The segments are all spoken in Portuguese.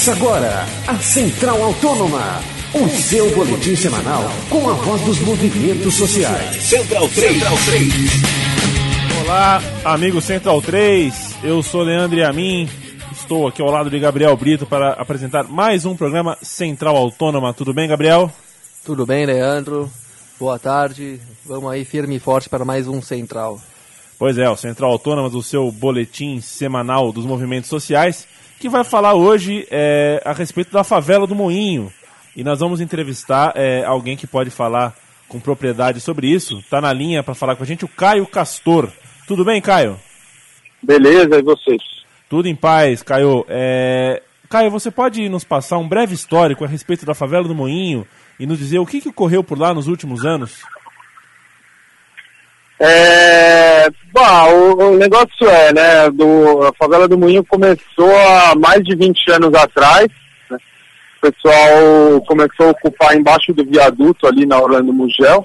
Começa agora a Central Autônoma, o seu boletim semanal com a voz dos movimentos sociais. Central 3. Central 3. Olá, amigo Central 3. Eu sou Leandro Amin. Estou aqui ao lado de Gabriel Brito para apresentar mais um programa Central Autônoma. Tudo bem, Gabriel? Tudo bem, Leandro. Boa tarde. Vamos aí firme e forte para mais um Central. Pois é, o Central Autônoma do seu boletim semanal dos movimentos sociais que vai falar hoje é, a respeito da favela do Moinho. E nós vamos entrevistar é, alguém que pode falar com propriedade sobre isso. Está na linha para falar com a gente o Caio Castor. Tudo bem, Caio? Beleza, e vocês? Tudo em paz, Caio. É... Caio, você pode nos passar um breve histórico a respeito da favela do Moinho e nos dizer o que, que ocorreu por lá nos últimos anos? É, bom, o, o, negócio é, né, do, a favela do Moinho começou há mais de 20 anos atrás, né, o pessoal começou a ocupar embaixo do viaduto ali na Orlando Mugel,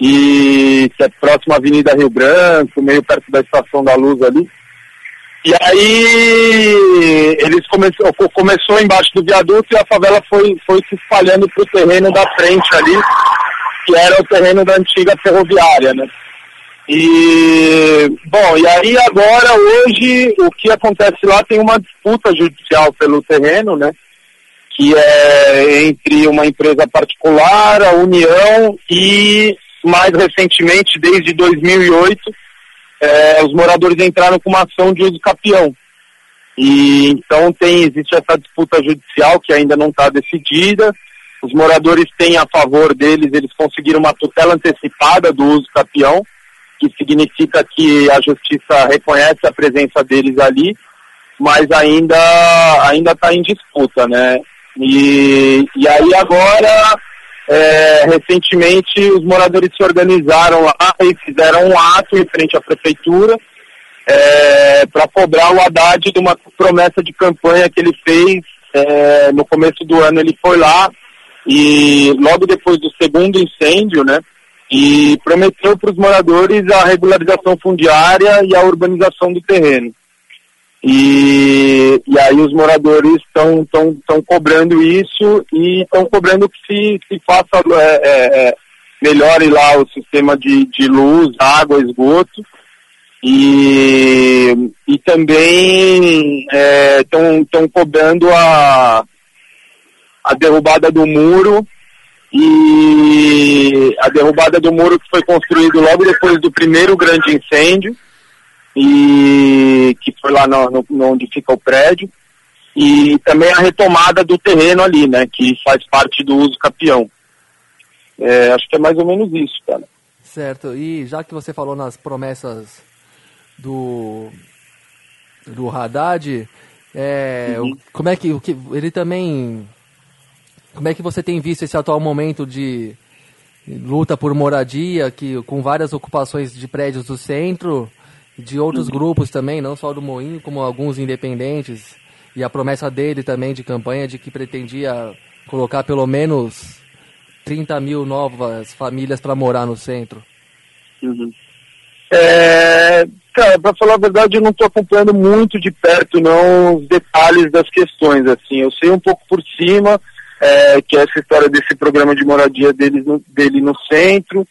e que é próximo à Avenida Rio Branco, meio perto da Estação da Luz ali. E aí eles começou, começou embaixo do viaduto e a favela foi, foi se espalhando para o terreno da frente ali, que era o terreno da antiga ferroviária, né? E, bom, e aí agora, hoje, o que acontece lá tem uma disputa judicial pelo terreno, né? Que é entre uma empresa particular, a União e, mais recentemente, desde 2008, é, os moradores entraram com uma ação de uso capião. E então tem, existe essa disputa judicial que ainda não está decidida. Os moradores têm a favor deles, eles conseguiram uma tutela antecipada do uso capião que significa que a justiça reconhece a presença deles ali, mas ainda ainda está em disputa, né? E, e aí agora, é, recentemente, os moradores se organizaram lá e fizeram um ato em frente à prefeitura é, para cobrar o Haddad de uma promessa de campanha que ele fez é, no começo do ano. Ele foi lá e logo depois do segundo incêndio, né? E prometeu para os moradores a regularização fundiária e a urbanização do terreno. E, e aí os moradores estão tão, tão cobrando isso e estão cobrando que se, se faça, é, é, é, melhore lá o sistema de, de luz, água, esgoto. E, e também estão é, cobrando a, a derrubada do muro e a derrubada do muro que foi construído logo depois do primeiro grande incêndio, e que foi lá no, no, onde fica o prédio, e também a retomada do terreno ali, né, que faz parte do uso capião. É, acho que é mais ou menos isso, cara. Certo, e já que você falou nas promessas do, do Haddad, é, uhum. como é que, o que ele também como é que você tem visto esse atual momento de luta por moradia, que com várias ocupações de prédios do centro, de outros grupos também, não só do Moinho, como alguns independentes, e a promessa dele também de campanha de que pretendia colocar pelo menos 30 mil novas famílias para morar no centro? Uhum. É, cara, para falar a verdade, eu não estou acompanhando muito de perto não os detalhes das questões. Assim, eu sei um pouco por cima é, que é essa história desse programa de moradia dele no, dele no centro,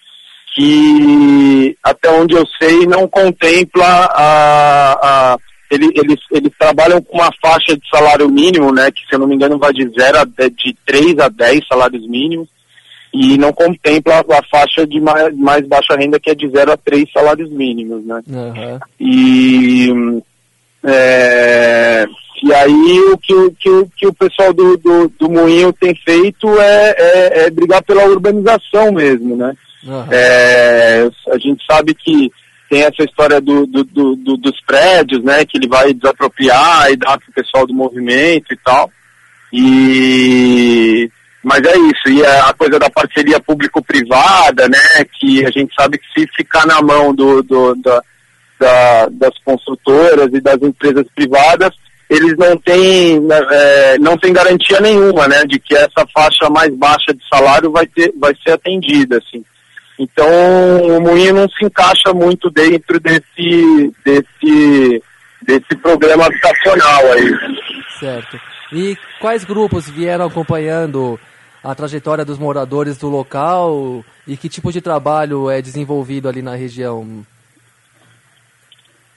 que até onde eu sei não contempla a, a ele, eles, eles trabalham com uma faixa de salário mínimo, né, que se eu não me engano vai de zero a, de 3 a 10 salários mínimos, e não contempla a faixa de mais, mais baixa renda que é de 0 a 3 salários mínimos, né. Uhum. E é, e aí o que, que, que o pessoal do, do, do Moinho tem feito é, é, é, brigar pela urbanização mesmo, né? Uhum. É, a gente sabe que tem essa história do, do, do, dos prédios, né? Que ele vai desapropriar e dar para o pessoal do movimento e tal. E mas é isso, e a coisa da parceria público-privada, né? Que a gente sabe que se ficar na mão do, do da, da, das construtoras e das empresas privadas, eles não têm, né, é, não têm garantia nenhuma, né, de que essa faixa mais baixa de salário vai, ter, vai ser atendida, assim. Então, o moinho não se encaixa muito dentro desse, desse, desse programa habitacional aí. Certo. E quais grupos vieram acompanhando a trajetória dos moradores do local e que tipo de trabalho é desenvolvido ali na região?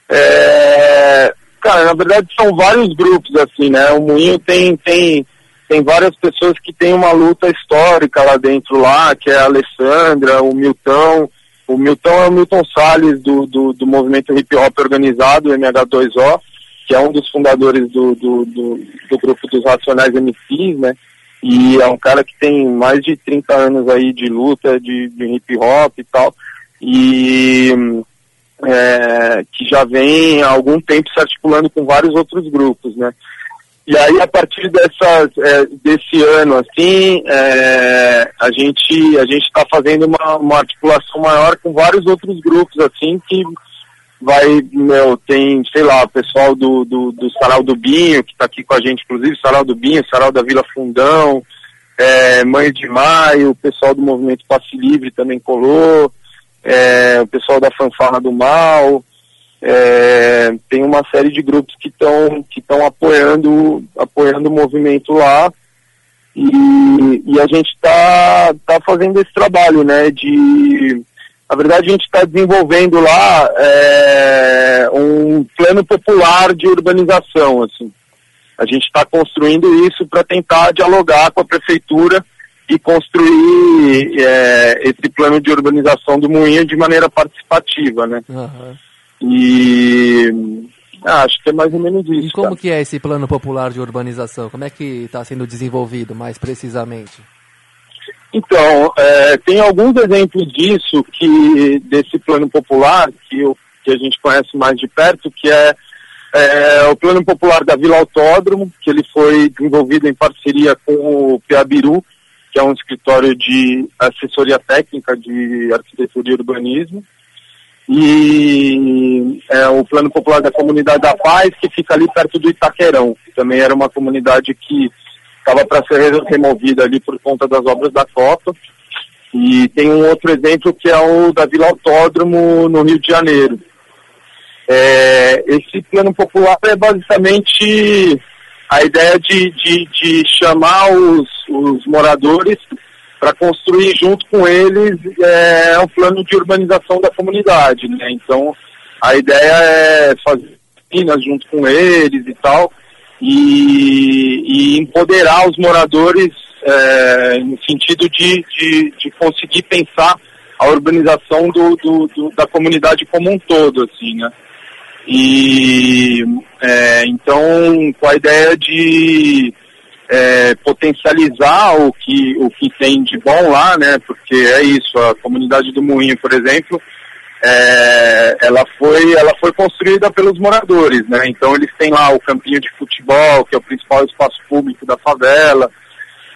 É, cara, na verdade são vários grupos assim, né? O Moinho tem, tem, tem várias pessoas que têm uma luta histórica lá dentro lá, que é a Alessandra, o Milton. O Milton é o Milton Salles do, do, do movimento hip hop organizado, MH2O, que é um dos fundadores do, do, do, do grupo dos Racionais MCs, né? E é um cara que tem mais de 30 anos aí de luta, de, de hip hop e tal. E é, que já vem há algum tempo se articulando com vários outros grupos, né? E aí, a partir dessa, é, desse ano, assim, é, a gente a está fazendo uma, uma articulação maior com vários outros grupos, assim, que vai, meu, tem, sei lá, o pessoal do, do, do Sarau do Binho, que está aqui com a gente, inclusive, Sarau do Binho, Sarau da Vila Fundão, é, Mãe de Maio, o pessoal do Movimento Passe Livre também colou, é, o pessoal da Fanfarra do Mal, é, tem uma série de grupos que estão que estão apoiando apoiando o movimento lá e, e a gente está tá fazendo esse trabalho né de na verdade, a gente está desenvolvendo lá é, um plano popular de urbanização. Assim. A gente está construindo isso para tentar dialogar com a prefeitura e construir é, esse plano de urbanização do Moinho de maneira participativa, né? Uhum. E ah, acho que é mais ou menos isso. E como cara. que é esse plano popular de urbanização? Como é que está sendo desenvolvido mais precisamente? Então, é, tem alguns exemplos disso, que desse plano popular, que, eu, que a gente conhece mais de perto, que é, é, o plano popular da Vila Autódromo, que ele foi desenvolvido em parceria com o Piabiru, que é um escritório de assessoria técnica de arquitetura e urbanismo. E é, o plano popular da comunidade da Paz, que fica ali perto do Itaquerão, que também era uma comunidade que estava para ser removida ali por conta das obras da Copa. E tem um outro exemplo que é o da Vila Autódromo, no Rio de Janeiro. É, esse plano popular é basicamente a ideia de, de, de chamar os, os moradores para construir junto com eles é, um plano de urbanização da comunidade. Né? Então, a ideia é fazer piscinas junto com eles e tal, e, e empoderar os moradores é, no sentido de, de, de, conseguir pensar a urbanização do, do, do, da comunidade como um todo, assim, né? E é, então com a ideia de é, potencializar o que, o que tem de bom lá, né? Porque é isso, a comunidade do Moinho, por exemplo, é, ela, foi, ela foi construída pelos moradores, né? Então eles têm lá o campinho de futebol, que é o principal espaço público da favela,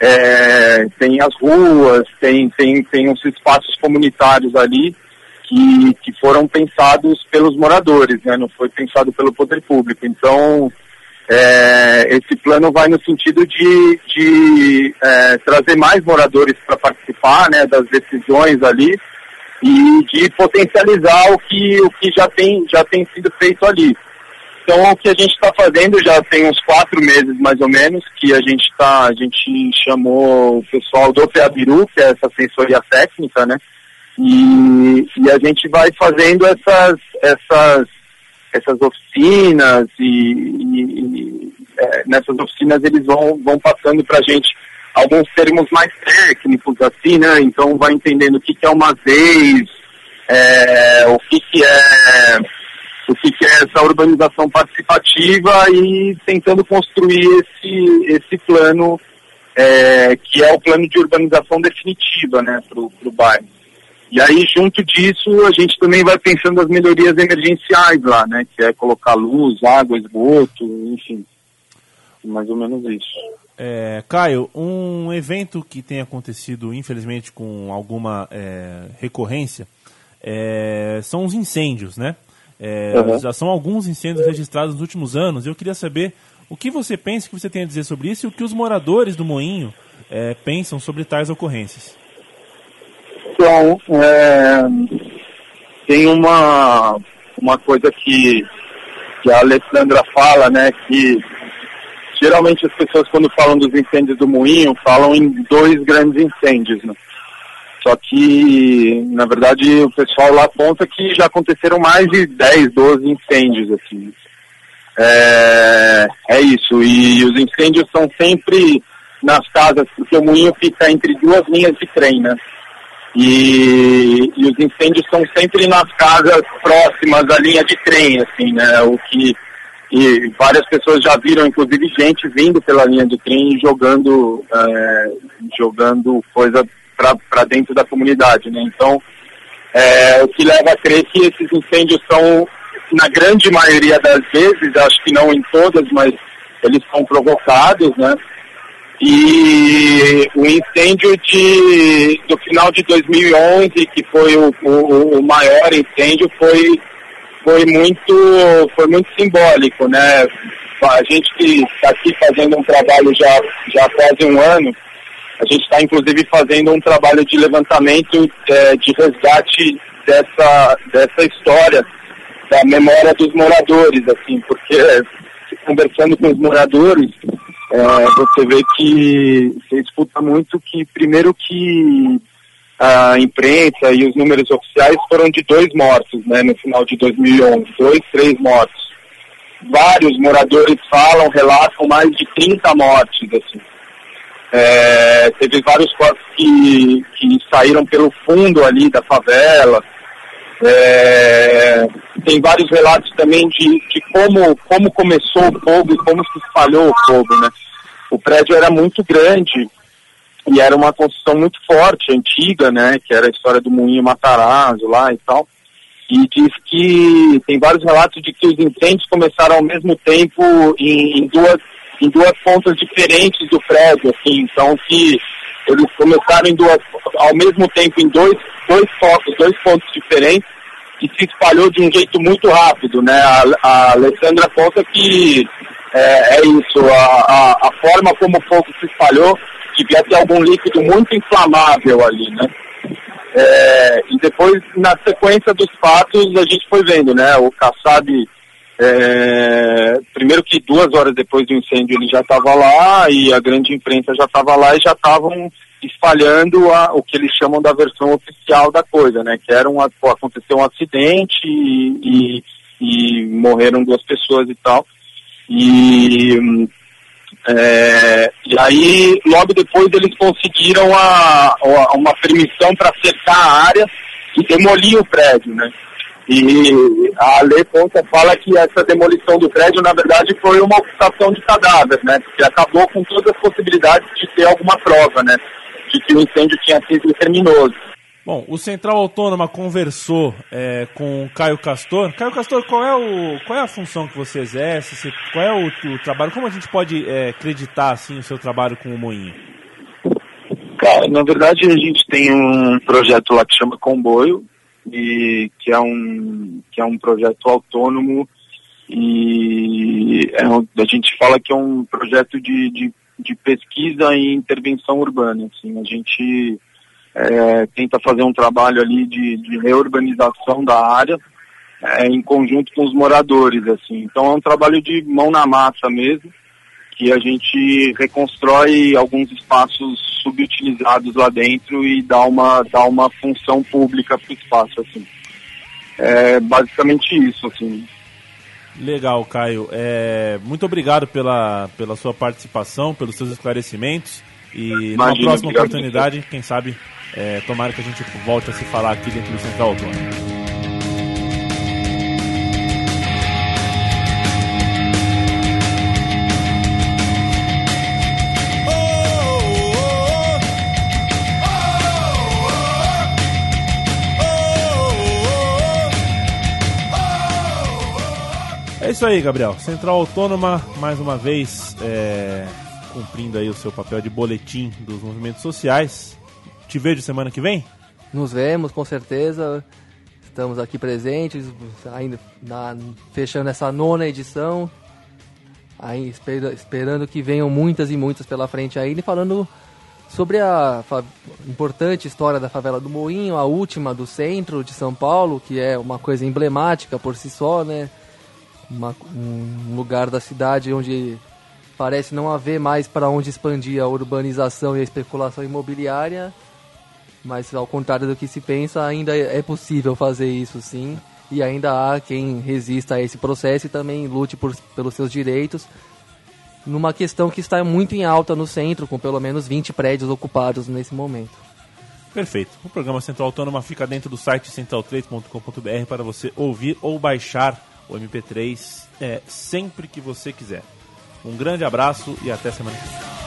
é, tem as ruas, tem, tem, tem uns espaços comunitários ali que, que foram pensados pelos moradores, né? Não foi pensado pelo poder público. Então é, esse plano vai no sentido de, de é, trazer mais moradores para participar né, das decisões ali e de potencializar o que, o que já, tem, já tem sido feito ali. Então o que a gente está fazendo já tem uns quatro meses mais ou menos, que a gente tá, a gente chamou o pessoal do Peabiru, que é essa assessoria técnica, né? E, e a gente vai fazendo essas, essas, essas oficinas e, e, é, nessas oficinas eles vão, vão passando para a gente alguns termos mais técnicos, assim, né? Então vai entendendo o que, que é uma vez, é, o que, que é o que, que é essa urbanização participativa e tentando construir esse, esse plano é, que é o plano de urbanização definitiva né, para o bairro. E aí, junto disso, a gente também vai pensando as melhorias emergenciais lá, né? Que é colocar luz, água, esgoto, enfim. Mais ou menos isso. É, Caio, um evento que tem acontecido, infelizmente, com alguma é, recorrência, é, são os incêndios, né? Uhum. Já são alguns incêndios registrados nos últimos anos. Eu queria saber o que você pensa, o que você tem a dizer sobre isso e o que os moradores do Moinho é, pensam sobre tais ocorrências. Então, é, tem uma, uma coisa que, que a Alessandra fala, né, que geralmente as pessoas quando falam dos incêndios do moinho, falam em dois grandes incêndios, né? Só que, na verdade, o pessoal lá conta que já aconteceram mais de 10, 12 incêndios, assim. É, é isso, e os incêndios são sempre nas casas, porque o moinho fica entre duas linhas de trem, né? E, e os incêndios são sempre nas casas próximas da linha de trem, assim, né? O que e várias pessoas já viram, inclusive gente vindo pela linha de trem e jogando, é, jogando coisa para dentro da comunidade, né? Então, é, o que leva a crer que esses incêndios são, na grande maioria das vezes, acho que não em todas, mas eles são provocados, né? E o incêndio de, do final de 2011, que foi o, o, o maior incêndio, foi, foi, muito, foi muito simbólico, né? A gente que está aqui fazendo um trabalho já, já quase um ano, a gente está inclusive fazendo um trabalho de levantamento é, de resgate dessa, dessa história, da memória dos moradores, assim, porque conversando com os moradores, é, você vê que você escuta muito que, primeiro que a imprensa e os números oficiais foram de dois mortos, né, no final de 2011, dois, três mortos. Vários moradores falam, relatam mais de 30 mortes, assim. É, teve vários corpos que, que saíram pelo fundo ali da favela. É, tem vários relatos também de, de como, como começou o fogo e como se espalhou o fogo, né? O prédio era muito grande e era uma construção muito forte, antiga, né? Que era a história do Moinho Matarazzo lá e tal. E diz que tem vários relatos de que os incêndios começaram ao mesmo tempo em, em duas em duas pontas diferentes do prédio, assim, então que eles começaram em duas, ao mesmo tempo em dois, dois focos, dois pontos diferentes, e se espalhou de um jeito muito rápido, né? A, a Alessandra conta que é, é isso, a, a, a, forma como o fogo se espalhou devia ter algum líquido muito inflamável ali, né? É, e depois, na sequência dos fatos, a gente foi vendo, né? O Kassab é, primeiro que duas horas depois do incêndio ele já estava lá e a grande imprensa já estava lá e já estavam espalhando a, o que eles chamam da versão oficial da coisa, né? Que era um, aconteceu um acidente e, e, e morreram duas pessoas e tal. E, é, e aí, logo depois, eles conseguiram a, a uma permissão para cercar a área e demolir o prédio, né? E a lei Ponta fala que essa demolição do prédio, na verdade, foi uma ocupação de cadáver, né? Que acabou com todas as possibilidades de ter alguma prova, né? De que o incêndio tinha sido criminoso. Bom, o Central Autônoma conversou é, com o Caio Castor. Caio Castor, qual é, o, qual é a função que você exerce? Qual é o, o trabalho? Como a gente pode é, acreditar assim, o seu trabalho com o Moinho? Cara, na verdade a gente tem um projeto lá que chama Comboio, e que é um que é um projeto autônomo e é um, a gente fala que é um projeto de, de, de pesquisa e intervenção urbana. Assim, a gente é, tenta fazer um trabalho ali de, de reurbanização da área é, em conjunto com os moradores. Assim. Então é um trabalho de mão na massa mesmo que a gente reconstrói alguns espaços subutilizados lá dentro e dá uma, dá uma função pública para o espaço, assim. É basicamente isso, assim. Legal, Caio. É, muito obrigado pela, pela sua participação, pelos seus esclarecimentos. E Imagina, numa próxima oportunidade, quem sabe, é, tomara que a gente volte a se falar aqui dentro do Central Autônomo. Isso aí, Gabriel. Central Autônoma, mais uma vez, é, cumprindo aí o seu papel de boletim dos movimentos sociais. Te vejo semana que vem? Nos vemos, com certeza. Estamos aqui presentes, ainda na, fechando essa nona edição. Aí, espera, esperando que venham muitas e muitas pela frente ainda. E falando sobre a importante história da favela do Moinho, a última do centro de São Paulo, que é uma coisa emblemática por si só, né? Uma, um lugar da cidade onde parece não haver mais para onde expandir a urbanização e a especulação imobiliária, mas ao contrário do que se pensa, ainda é possível fazer isso sim, e ainda há quem resista a esse processo e também lute por, pelos seus direitos, numa questão que está muito em alta no centro, com pelo menos 20 prédios ocupados nesse momento. Perfeito. O programa Central Autônoma fica dentro do site central3.com.br para você ouvir ou baixar o MP3 é, sempre que você quiser. Um grande abraço e até semana que vem.